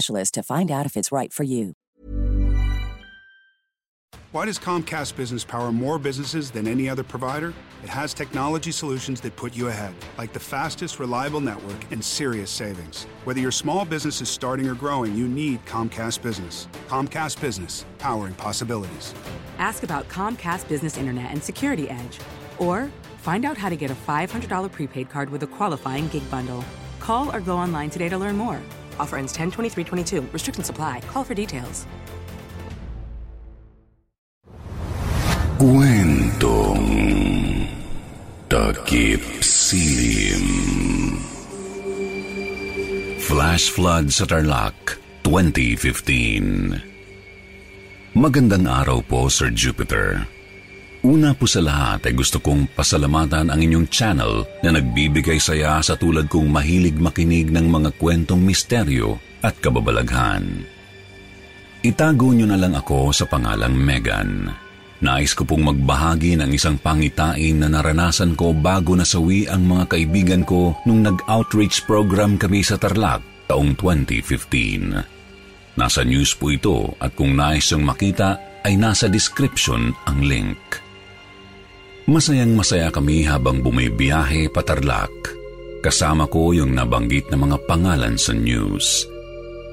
to find out if it's right for you. Why does Comcast Business power more businesses than any other provider? It has technology solutions that put you ahead, like the fastest, reliable network and serious savings. Whether your small business is starting or growing, you need Comcast Business. Comcast Business, powering possibilities. Ask about Comcast Business Internet and Security Edge, or find out how to get a $500 prepaid card with a qualifying gig bundle. Call or go online today to learn more. Offer ends 10 23 22. Restrictions apply. Call for details. Kwentong Takip Silim Flash Flood sa Tarlac 2015 Magandang araw po, Sir Jupiter. Una po sa lahat ay gusto kong pasalamatan ang inyong channel na nagbibigay saya sa tulad kong mahilig makinig ng mga kwentong misteryo at kababalaghan. Itago niyo na lang ako sa pangalang Megan. Nais ko pong magbahagi ng isang pangitain na naranasan ko bago nasawi ang mga kaibigan ko nung nag-outreach program kami sa Tarlac taong 2015. Nasa news po ito at kung nais yung makita ay nasa description ang link. Masayang masaya kami habang bumibiyahe pa Tarlac. Kasama ko yung nabanggit na mga pangalan sa news.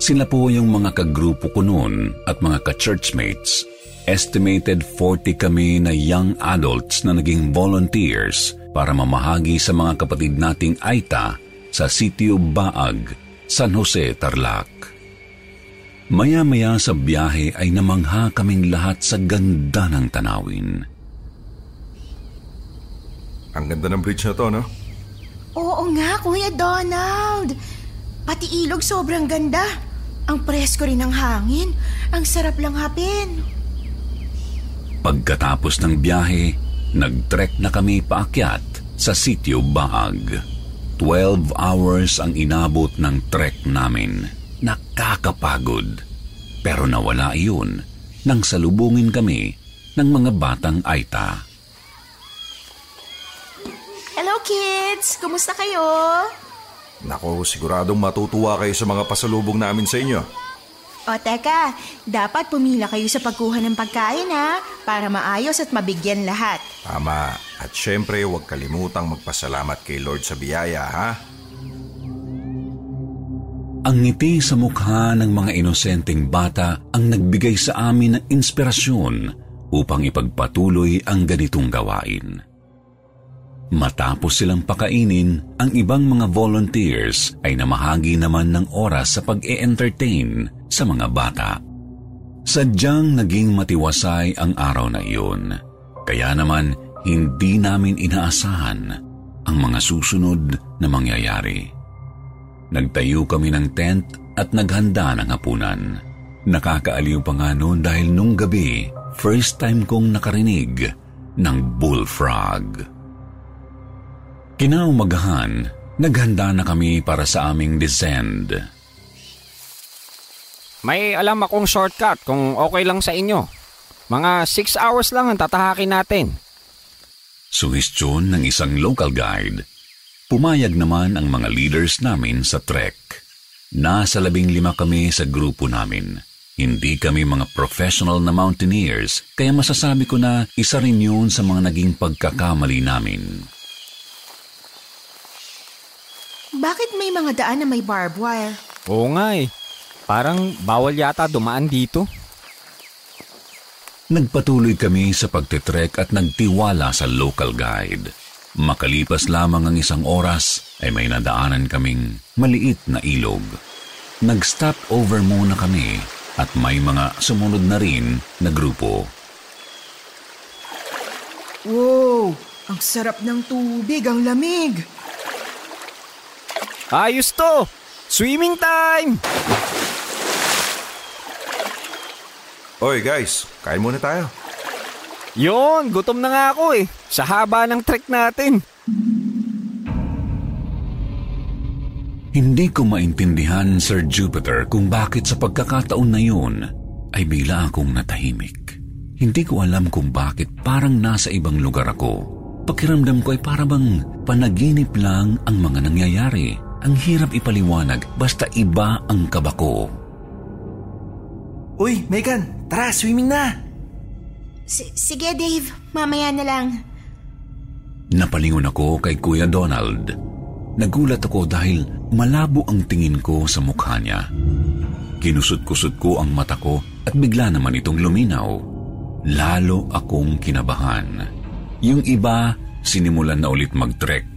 Sila po yung mga kagrupo ko noon at mga ka-churchmates Estimated 40 kami na young adults na naging volunteers para mamahagi sa mga kapatid nating Aita sa Sitio Baag, San Jose, Tarlac. Maya-maya sa biyahe ay namangha kaming lahat sa ganda ng tanawin. Ang ganda ng bridge na to, no? Oo nga, Kuya Donald. Pati ilog sobrang ganda. Ang presko rin ng hangin. Ang sarap lang hapin. Pagkatapos ng biyahe, nag-trek na kami paakyat sa sitio Baag. 12 hours ang inabot ng trek namin. Nakakapagod. Pero nawala iyon nang salubungin kami ng mga batang Aita. Hello kids! Kumusta kayo? Nako, siguradong matutuwa kayo sa mga pasalubong namin sa inyo. O teka, dapat pumila kayo sa pagkuha ng pagkain ha, para maayos at mabigyan lahat. Tama. At syempre, huwag kalimutang magpasalamat kay Lord sa biyaya, ha? Ang ngiti sa mukha ng mga inosenteng bata ang nagbigay sa amin ng inspirasyon upang ipagpatuloy ang ganitong gawain. Matapos silang pakainin, ang ibang mga volunteers ay namahagi naman ng oras sa pag-e-entertain sa mga bata. Sadyang naging matiwasay ang araw na iyon. Kaya naman hindi namin inaasahan ang mga susunod na mangyayari. Nagtayo kami ng tent at naghanda ng hapunan. Nakakaaliw pa nga noon dahil nung gabi, first time kong nakarinig ng bullfrog. Kinaumagahan, naghanda na kami para sa aming descend. May alam akong shortcut kung okay lang sa inyo. Mga 6 hours lang ang tatahakin natin. Sugestyon ng isang local guide. Pumayag naman ang mga leaders namin sa trek. Nasa labing lima kami sa grupo namin. Hindi kami mga professional na mountaineers, kaya masasabi ko na isa rin yun sa mga naging pagkakamali namin. Bakit may mga daan na may barbed wire? Oo nga eh. Parang bawal yata dumaan dito. Nagpatuloy kami sa pagtitrek at nagtiwala sa local guide. Makalipas lamang ang isang oras ay may nadaanan kaming maliit na ilog. Nag-stop over muna kami at may mga sumunod na rin na grupo. Wow! Ang sarap ng tubig, ang lamig. Ayos to! Swimming time! Oy guys, kain muna tayo. Yon, gutom na nga ako eh. Sa haba ng trek natin. Hindi ko maintindihan, Sir Jupiter, kung bakit sa pagkakataon na yun ay bigla akong natahimik. Hindi ko alam kung bakit parang nasa ibang lugar ako. Pakiramdam ko ay parang panaginip lang ang mga nangyayari. Ang hirap ipaliwanag basta iba ang kaba ko. Uy, Megan, tara, swimming na! S- sige, Dave. Mamaya na lang. Napalingon ako kay Kuya Donald. Nagulat ako dahil malabo ang tingin ko sa mukha niya. Kinusot-kusot ko ang mata ko at bigla naman itong luminaw. Lalo akong kinabahan. Yung iba, sinimulan na ulit mag-trek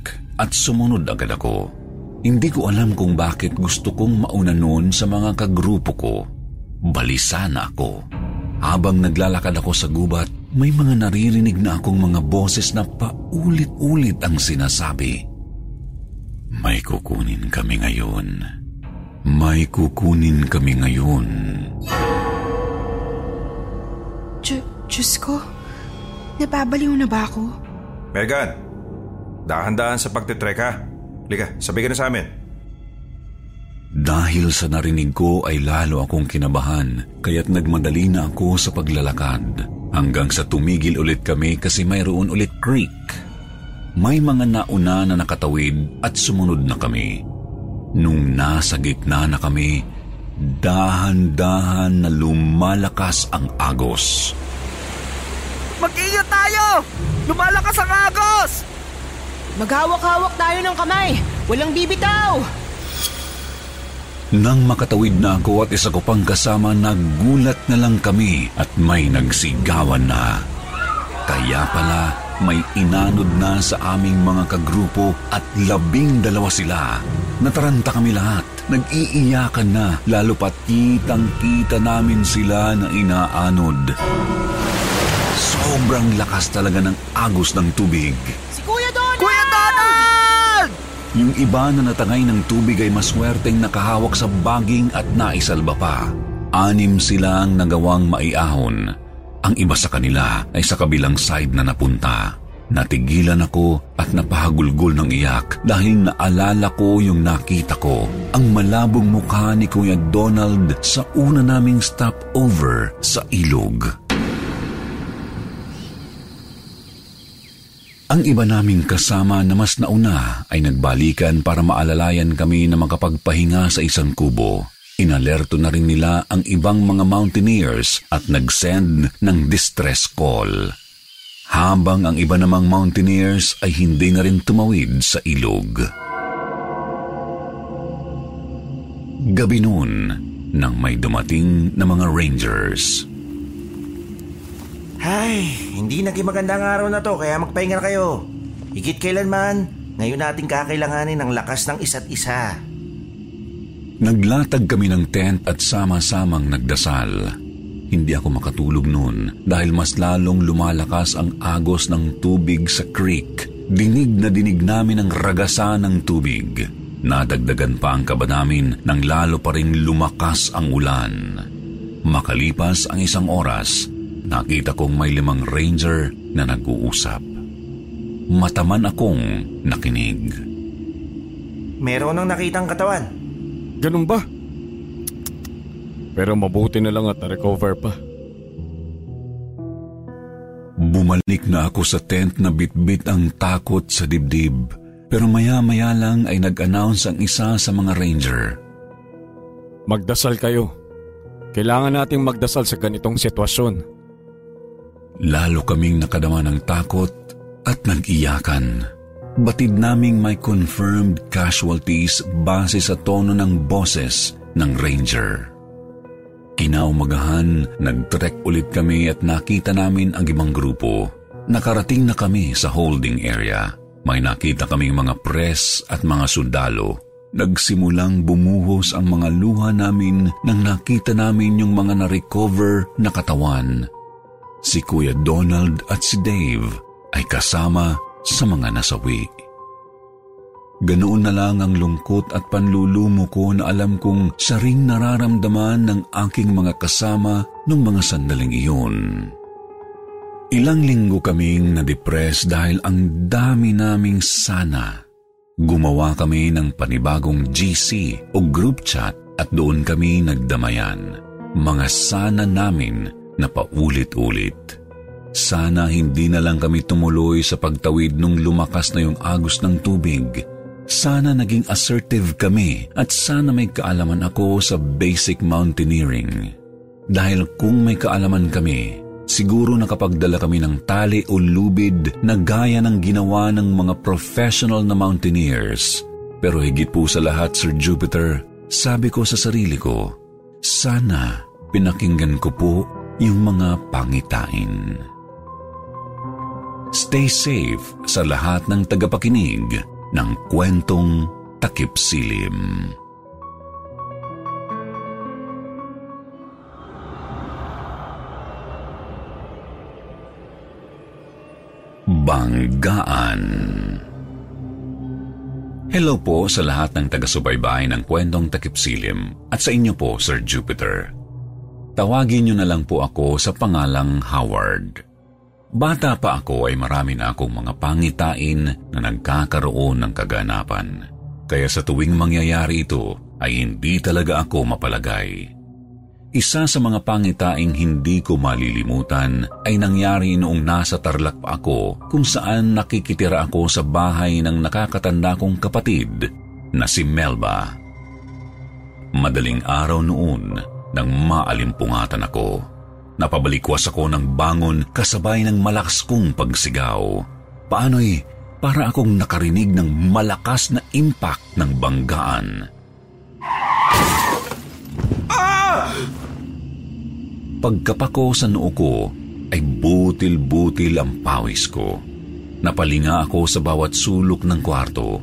at sumunod agad ako. Hindi ko alam kung bakit gusto kong mauna noon sa mga kagrupo ko. Balisa na ako. Habang naglalakad ako sa gubat, may mga naririnig na akong mga boses na paulit-ulit ang sinasabi. May kukunin kami ngayon. May kukunin kami ngayon. Diyos, Diyos ko, nababaliw na ba ako? Megan, dahan-dahan sa pagtitrek ha. Liga, sabay ka na sa amin. Dahil sa narinig ko ay lalo akong kinabahan, kaya't nagmadali na ako sa paglalakad. Hanggang sa tumigil ulit kami kasi mayroon ulit creek may mga nauna na nakatawid at sumunod na kami. Nung nasa gitna na kami, dahan-dahan na lumalakas ang agos. Mag-ingat tayo! Lumalakas ang agos! Maghawak-hawak tayo ng kamay. Walang bibitaw. Nang makatawid na ako at isa ko pang kasama, nagulat na lang kami at may nagsigawan na. Kaya pala, may inanod na sa aming mga kagrupo at labing dalawa sila. Nataranta kami lahat. Nag-iiyakan na lalo pat kitang-kita namin sila na inaanod. Sobrang lakas talaga ng agos ng tubig. Si Kuya Donald! Kuya Donald! Yung iba na natangay ng tubig ay maswerteng nakahawak sa baging at naisalba pa. Anim silang nagawang maiahon. Ang iba sa kanila ay sa kabilang side na napunta. Natigilan ako at napahagulgol ng iyak dahil naalala ko yung nakita ko, ang malabong mukha ni Kuya Donald sa una naming stopover sa ilog. Ang iba naming kasama na mas nauna ay nagbalikan para maalalayan kami na makapagpahinga sa isang kubo. Inalerto na rin nila ang ibang mga mountaineers at nag-send ng distress call. Habang ang iba namang mountaineers ay hindi na rin tumawid sa ilog. Gabi noon nang may dumating na mga rangers. Hay, hindi naging magandang araw na to kaya magpahinga na kayo. Higit kailanman, ngayon natin kakailanganin ng lakas ng isa't isa. Naglatag kami ng tent at sama-samang nagdasal. Hindi ako makatulog noon dahil mas lalong lumalakas ang agos ng tubig sa creek. Dinig na dinig namin ang ragasan ng tubig. Nadagdagan pa ang kaba namin nang lalo pa rin lumakas ang ulan. Makalipas ang isang oras, nakita kong may limang ranger na nag-uusap. Mataman akong nakinig. Meron nang nakitang katawan. Ganun ba? Pero mabuti na lang at na-recover pa. Bumalik na ako sa tent na bitbit ang takot sa dibdib. Pero maya-maya lang ay nag-announce ang isa sa mga ranger. Magdasal kayo. Kailangan nating magdasal sa ganitong sitwasyon. Lalo kaming nakadama ng takot at nag-iyakan. Batid naming may confirmed casualties base sa tono ng boses ng ranger. Kinaumagahan, nag-trek ulit kami at nakita namin ang ibang grupo. Nakarating na kami sa holding area. May nakita kaming mga press at mga sundalo. Nagsimulang bumuhos ang mga luha namin nang nakita namin yung mga na-recover na katawan. Si Kuya Donald at si Dave ay kasama sa mga nasawi. Ganoon na lang ang lungkot at panlulumo ko na alam kong sa ring nararamdaman ng aking mga kasama nung mga sandaling iyon. Ilang linggo kaming na-depress dahil ang dami naming sana. Gumawa kami ng panibagong GC o group chat at doon kami nagdamayan. Mga sana namin na paulit-ulit. Sana hindi na lang kami tumuloy sa pagtawid nung lumakas na yung agos ng tubig – sana naging assertive kami at sana may kaalaman ako sa basic mountaineering. Dahil kung may kaalaman kami, siguro nakapagdala kami ng tali o lubid na gaya ng ginawa ng mga professional na mountaineers. Pero higit po sa lahat, Sir Jupiter, sabi ko sa sarili ko, sana pinakinggan ko po yung mga pangitain. Stay safe sa lahat ng tagapakinig ng kwentong takip silim. Banggaan Hello po sa lahat ng taga-subaybay ng kwentong takip silim at sa inyo po, Sir Jupiter. Tawagin niyo na lang po ako sa pangalang Howard. Bata pa ako ay marami na akong mga pangitain na nagkakaroon ng kaganapan. Kaya sa tuwing mangyayari ito ay hindi talaga ako mapalagay. Isa sa mga pangitaing hindi ko malilimutan ay nangyari noong nasa Tarlac pa ako kung saan nakikitira ako sa bahay ng nakakatanda kong kapatid na si Melba. Madaling araw noon nang maalimpungatan ako. Napabalikwas ako ng bangon kasabay ng malakas kong pagsigaw. Paano'y para akong nakarinig ng malakas na impact ng banggaan. Pagkapako sa noo ko ay butil-butil ang pawis ko. Napalinga ako sa bawat sulok ng kwarto.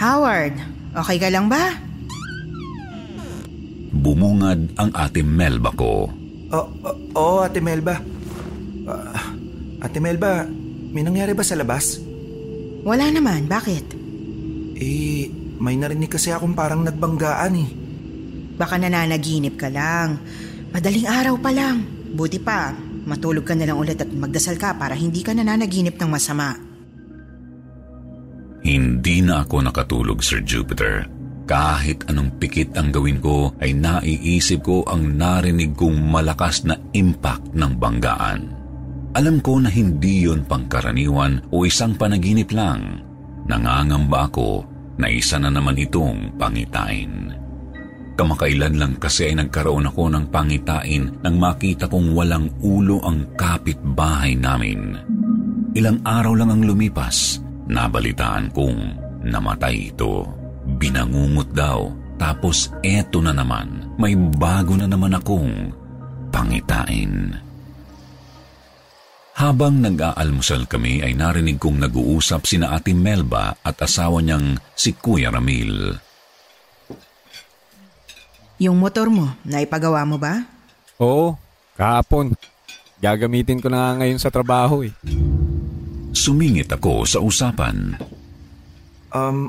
Howard, okay ka lang ba? Bumungad ang ate Melba ko. Oo, oh, oh, ate Melba. Uh, ate Melba, may nangyari ba sa labas? Wala naman, bakit? Eh, may narinig kasi akong parang nagbanggaan eh. Baka nananaginip ka lang. Madaling araw pa lang. Buti pa, matulog ka na lang ulit at magdasal ka para hindi ka nananaginip ng masama. Hindi na ako nakatulog, Sir Jupiter. Kahit anong pikit ang gawin ko ay naiisip ko ang narinig kong malakas na impact ng banggaan. Alam ko na hindi yon pangkaraniwan o isang panaginip lang. Nangangamba ako na isa na naman itong pangitain. Kamakailan lang kasi ay nagkaroon ako ng pangitain nang makita kong walang ulo ang kapitbahay namin. Ilang araw lang ang lumipas, nabalitaan kong namatay ito. Binangungot daw. Tapos eto na naman, may bago na naman akong pangitain. Habang nag-aalmusal kami ay narinig kong nag-uusap sina Ate Melba at asawa niyang si Kuya Ramil. Yung motor mo, naipagawa mo ba? Oo, kahapon. Gagamitin ko na ngayon sa trabaho eh. Sumingit ako sa usapan. Um,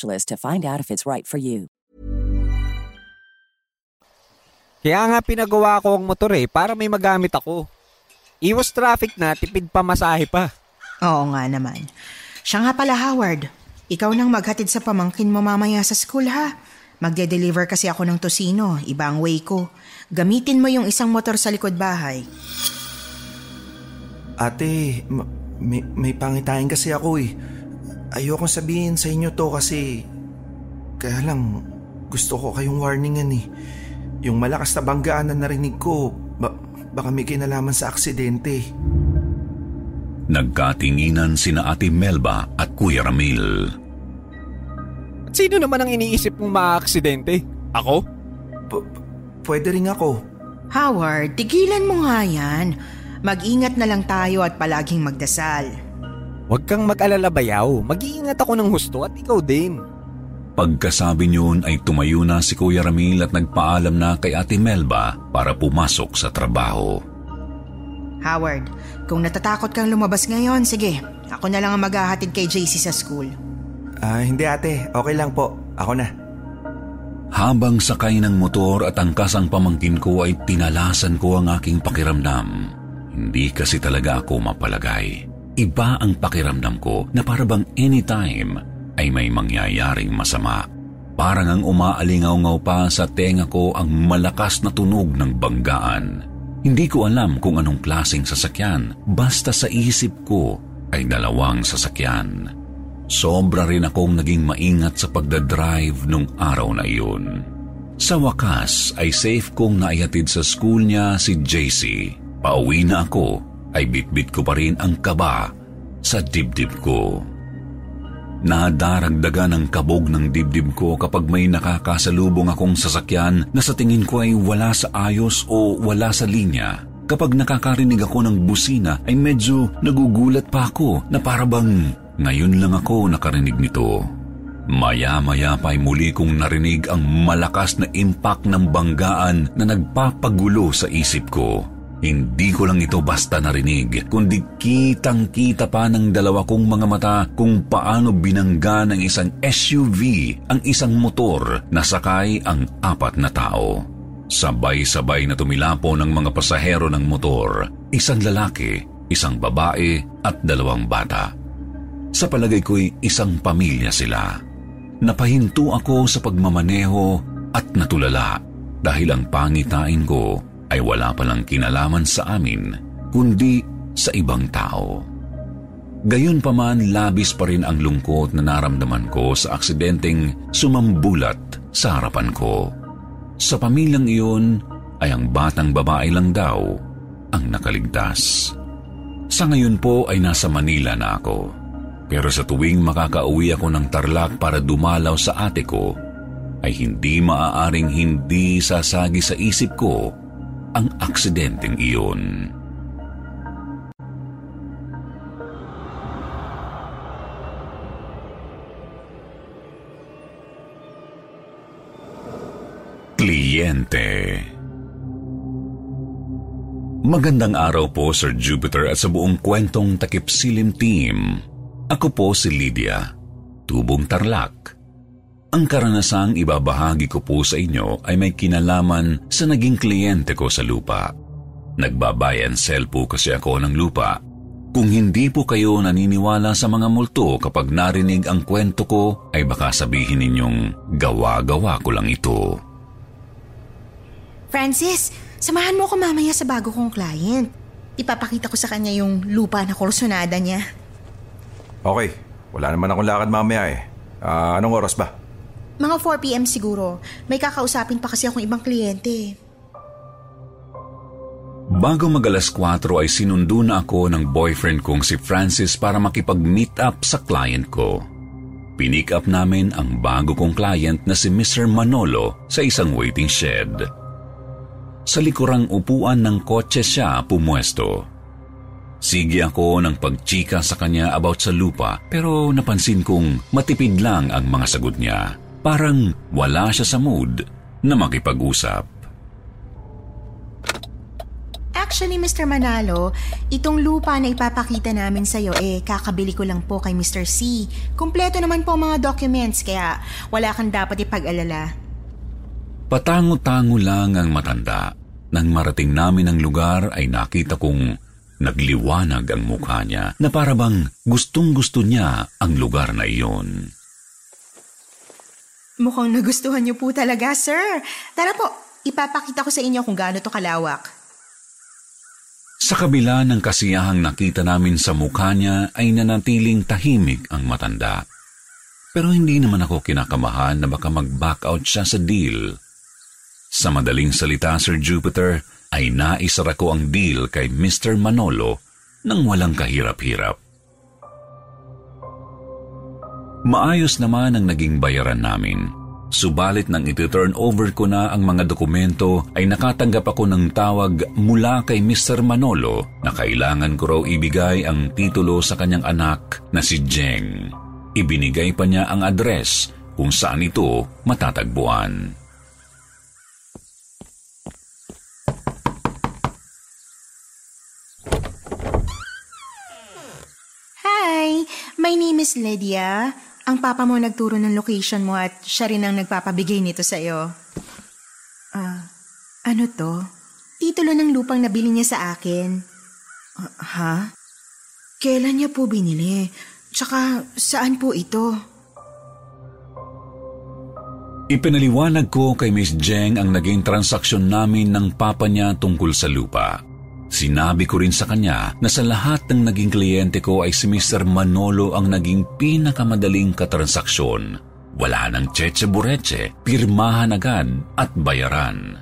to find out if it's right for you. Kaya nga pinagawa ko ang motor eh, para may magamit ako. Iwas traffic na, tipid pa masahe pa. Oo nga naman. Siya nga pala, Howard. Ikaw nang maghatid sa pamangkin mo mamaya sa school, ha? Magde-deliver kasi ako ng tosino, iba ang way ko. Gamitin mo yung isang motor sa likod bahay. Ate, ma- may, may pangitain kasi ako eh. Ayokong sabihin sa inyo to kasi... Kaya lang, gusto ko kayong warningan eh. Yung malakas na banggaan na narinig ko, ba- baka may kinalaman sa aksidente. Nagkatinginan sina Ate Melba at Kuya Ramil. At sino naman ang iniisip mong maaksidente? Ako? P- pwede rin ako. Howard, tigilan mo nga yan. Mag-ingat na lang tayo at palaging magdasal. Huwag kang mag-alala bayaw. Mag-iingat ako ng husto at ikaw din. Pagkasabi niyon ay tumayo na si Kuya Ramil at nagpaalam na kay Ate Melba para pumasok sa trabaho. Howard, kung natatakot kang lumabas ngayon, sige. Ako na lang ang maghahatid kay JC sa school. Ah, hindi ate. Okay lang po. Ako na. Habang sakay ng motor at angkas ang pamangkin ko ay tinalasan ko ang aking pakiramdam. Hindi kasi talaga ako mapalagay. Iba ang pakiramdam ko na parabang anytime ay may mangyayaring masama. Parang ang umaalingaw-ngaw pa sa tenga ko ang malakas na tunog ng banggaan. Hindi ko alam kung anong klaseng sasakyan, basta sa isip ko ay dalawang sasakyan. Sobra rin akong naging maingat sa pagdadrive nung araw na iyon. Sa wakas ay safe kong naihatid sa school niya si JC. Pauwi na ako ay bitbit ko pa rin ang kaba sa dibdib ko. Nadaragdagan ang kabog ng dibdib ko kapag may nakakasalubong akong sasakyan na sa tingin ko ay wala sa ayos o wala sa linya. Kapag nakakarinig ako ng busina ay medyo nagugulat pa ako na parabang ngayon lang ako nakarinig nito. Maya-maya pa ay muli kong narinig ang malakas na impact ng banggaan na nagpapagulo sa isip ko. Hindi ko lang ito basta narinig, kundi kitang-kita pa ng dalawa kong mga mata kung paano binangga ng isang SUV ang isang motor na sakay ang apat na tao. Sabay-sabay na tumilapo ng mga pasahero ng motor, isang lalaki, isang babae at dalawang bata. Sa palagay ko'y isang pamilya sila. Napahinto ako sa pagmamaneho at natulala dahil ang pangitain ko ay wala palang kinalaman sa amin, kundi sa ibang tao. Gayunpaman, labis pa rin ang lungkot na naramdaman ko sa aksidenteng sumambulat sa harapan ko. Sa pamilyang iyon ay ang batang babae lang daw ang nakaligtas. Sa ngayon po ay nasa Manila na ako. Pero sa tuwing makakauwi ako ng Tarlac para dumalaw sa ate ko, ay hindi maaaring hindi sasagi sa isip ko ang aksidenteng iyon. Kliyente Magandang araw po Sir Jupiter at sa buong kwentong Takip Silim Team. Ako po si Lydia, tubong tarlak. Ang karanasang ibabahagi ko po sa inyo ay may kinalaman sa naging kliyente ko sa lupa. Nagbabayan sell po kasi ako ng lupa Kung hindi po kayo naniniwala sa mga multo kapag narinig ang kwento ko, ay baka sabihin ninyong gawa-gawa ko lang ito. Francis, samahan mo ako mamaya sa bago kong client. Ipapakita ko sa kanya yung lupa na kursonada niya. Okay, wala naman akong lakad mamaya eh. Ah, anong oras ba? Mga 4pm siguro. May kakausapin pa kasi akong ibang kliyente. Bago mag alas 4 ay sinundo na ako ng boyfriend kong si Francis para makipag-meet up sa client ko. Pinick up namin ang bago kong client na si Mr. Manolo sa isang waiting shed. Sa likurang upuan ng kotse siya pumwesto. Sige ako ng pagchika sa kanya about sa lupa pero napansin kong matipid lang ang mga sagot niya. Parang wala siya sa mood na makipag-usap. Actually, Mr. Manalo, itong lupa na ipapakita namin sa'yo, eh, kakabili ko lang po kay Mr. C. Kompleto naman po mga documents, kaya wala kang dapat ipag-alala. Patango-tango lang ang matanda. Nang marating namin ang lugar ay nakita kong nagliwanag ang mukha niya na parabang gustong-gusto niya ang lugar na iyon. Mukhang nagustuhan niyo po talaga, sir. Tara po, ipapakita ko sa inyo kung gaano to kalawak. Sa kabila ng kasiyahang nakita namin sa mukha niya ay nanatiling tahimik ang matanda. Pero hindi naman ako kinakamahan na baka mag-back out siya sa deal. Sa madaling salita, Sir Jupiter, ay naisara ko ang deal kay Mr. Manolo nang walang kahirap-hirap. Maayos naman ang naging bayaran namin. Subalit nang iti-turn over ko na ang mga dokumento ay nakatanggap ako ng tawag mula kay Mr. Manolo na kailangan ko raw ibigay ang titulo sa kanyang anak na si Jeng. Ibinigay pa niya ang address kung saan ito matatagpuan. Hi, my name is Lydia. Ang papa mo nagturo ng location mo at siya rin ang nagpapabigay nito sa iyo. Ah, uh, ano to? Titulo ng lupang nabili niya sa akin. Uh, ha? Kailan niya po binili? Tsaka saan po ito? Ipinaliwanag ko kay Miss Jeng ang naging transaksyon namin ng papa niya tungkol sa lupa. Sinabi ko rin sa kanya na sa lahat ng naging kliyente ko ay si Mr. Manolo ang naging pinakamadaling katransaksyon. Wala nang cheche bureche, pirmahan agad at bayaran.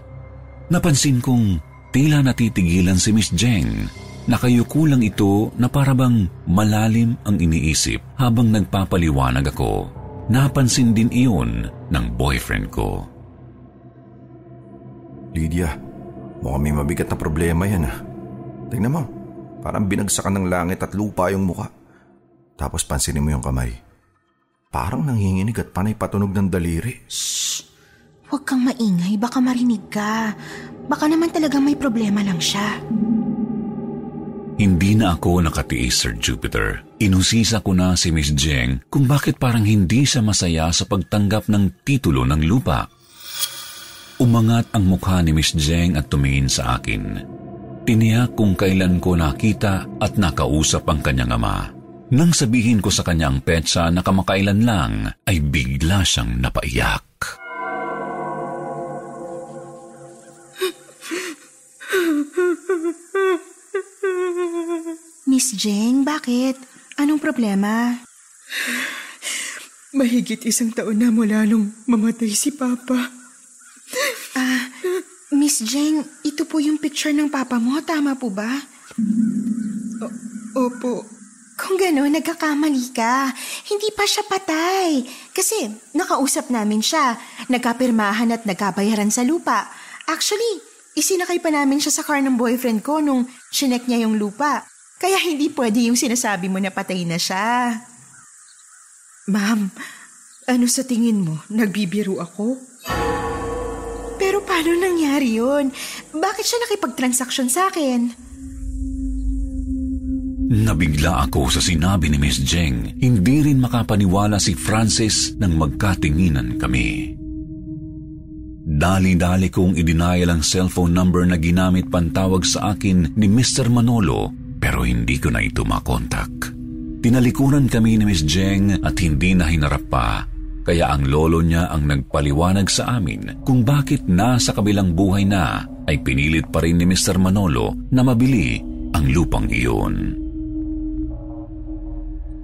Napansin kong tila natitigilan si Miss Jeng. Nakayuko lang ito na parabang malalim ang iniisip habang nagpapaliwanag ako. Napansin din iyon ng boyfriend ko. Lydia, mukhang may mabigat na problema yan ah. Tingnan mo, parang binagsakan ng langit at lupa yung muka. Tapos pansinin mo yung kamay. Parang nanginginig at panay patunog ng daliri. Shh! Huwag kang maingay, baka marinig ka. Baka naman talaga may problema lang siya. Hindi na ako nakatiis, Sir Jupiter. Inusisa ko na si Miss Jeng kung bakit parang hindi siya masaya sa pagtanggap ng titulo ng lupa. Umangat ang mukha ni Miss Jeng at tumingin sa akin. Tiniyak kung kailan ko nakita at nakausap ang kanyang ama. Nang sabihin ko sa kanyang petsa na kamakailan lang, ay bigla siyang napaiyak. Miss Jeng, bakit? Anong problema? Mahigit isang taon na mula nung mamatay si Papa. Ah, Miss Jane, ito po yung picture ng papa mo. Tama po ba? O- opo. Kung gano'n, nagkakamali ka. Hindi pa siya patay. Kasi nakausap namin siya. Nagkapirmahan at nagkabayaran sa lupa. Actually, isinakay pa namin siya sa car ng boyfriend ko nung chinek niya yung lupa. Kaya hindi pwede yung sinasabi mo na patay na siya. Ma'am, ano sa tingin mo? Nagbibiro ako? Paano nangyari yun? Bakit siya nakipag-transaksyon sa akin? Nabigla ako sa sinabi ni Miss Jeng. Hindi rin makapaniwala si Francis nang magkatinginan kami. Dali-dali kong idinayal ang cellphone number na ginamit pantawag sa akin ni Mr. Manolo pero hindi ko na ito makontak. Tinalikuran kami ni Miss Jeng at hindi na hinarap pa, kaya ang lolo niya ang nagpaliwanag sa amin kung bakit nasa kabilang buhay na ay pinilit pa rin ni Mr. Manolo na mabili ang lupang iyon.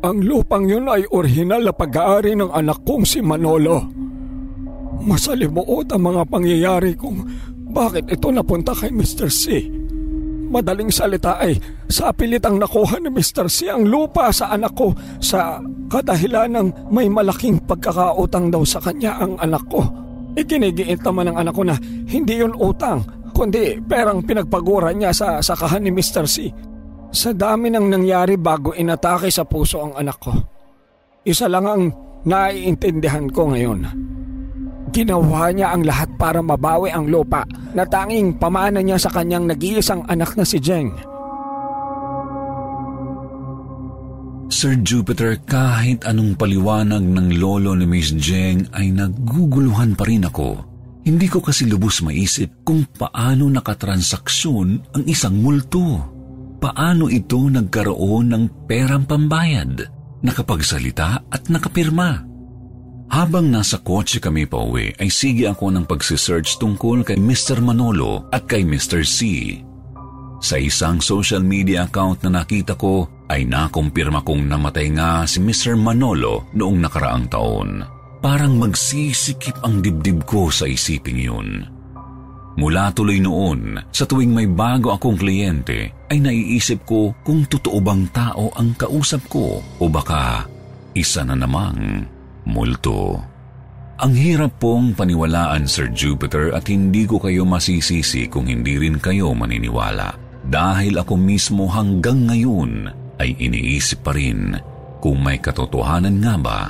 Ang lupang yun ay orihinal na pag-aari ng anak kong si Manolo. Masalimuot ang mga pangyayari kung bakit ito napunta kay Mr. C. Madaling salita ay sa pilit ang nakuha ni Mr. C ang lupa sa anak ko sa kadahilan ng may malaking pagkakautang daw sa kanya ang anak ko. Ikinigiit naman ng anak ko na hindi yun utang, kundi perang pinagpaguran niya sa sakahan ni Mr. C. Sa dami ng nangyari bago inatake sa puso ang anak ko. Isa lang ang naiintindihan ko ngayon. Ginawa niya ang lahat para mabawi ang lupa na tanging pamana niya sa kanyang nag-iisang anak na si Jeng. Sir Jupiter, kahit anong paliwanag ng lolo ni Miss Jeng ay naguguluhan pa rin ako. Hindi ko kasi lubos maisip kung paano nakatransaksyon ang isang multo. Paano ito nagkaroon ng perang pambayad, nakapagsalita at nakapirma. Habang nasa kotse kami pa uwi, ay sige ako ng pagsisearch tungkol kay Mr. Manolo at kay Mr. C. Sa isang social media account na nakita ko, ay nakumpirma kong namatay nga si Mr. Manolo noong nakaraang taon. Parang magsisikip ang dibdib ko sa isiping yun. Mula tuloy noon, sa tuwing may bago akong kliyente, ay naiisip ko kung totoo bang tao ang kausap ko o baka isa na namang multo. Ang hirap pong paniwalaan, Sir Jupiter, at hindi ko kayo masisisi kung hindi rin kayo maniniwala. Dahil ako mismo hanggang ngayon ay iniisip pa rin kung may katotohanan nga ba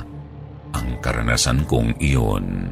ang karanasan kong iyon.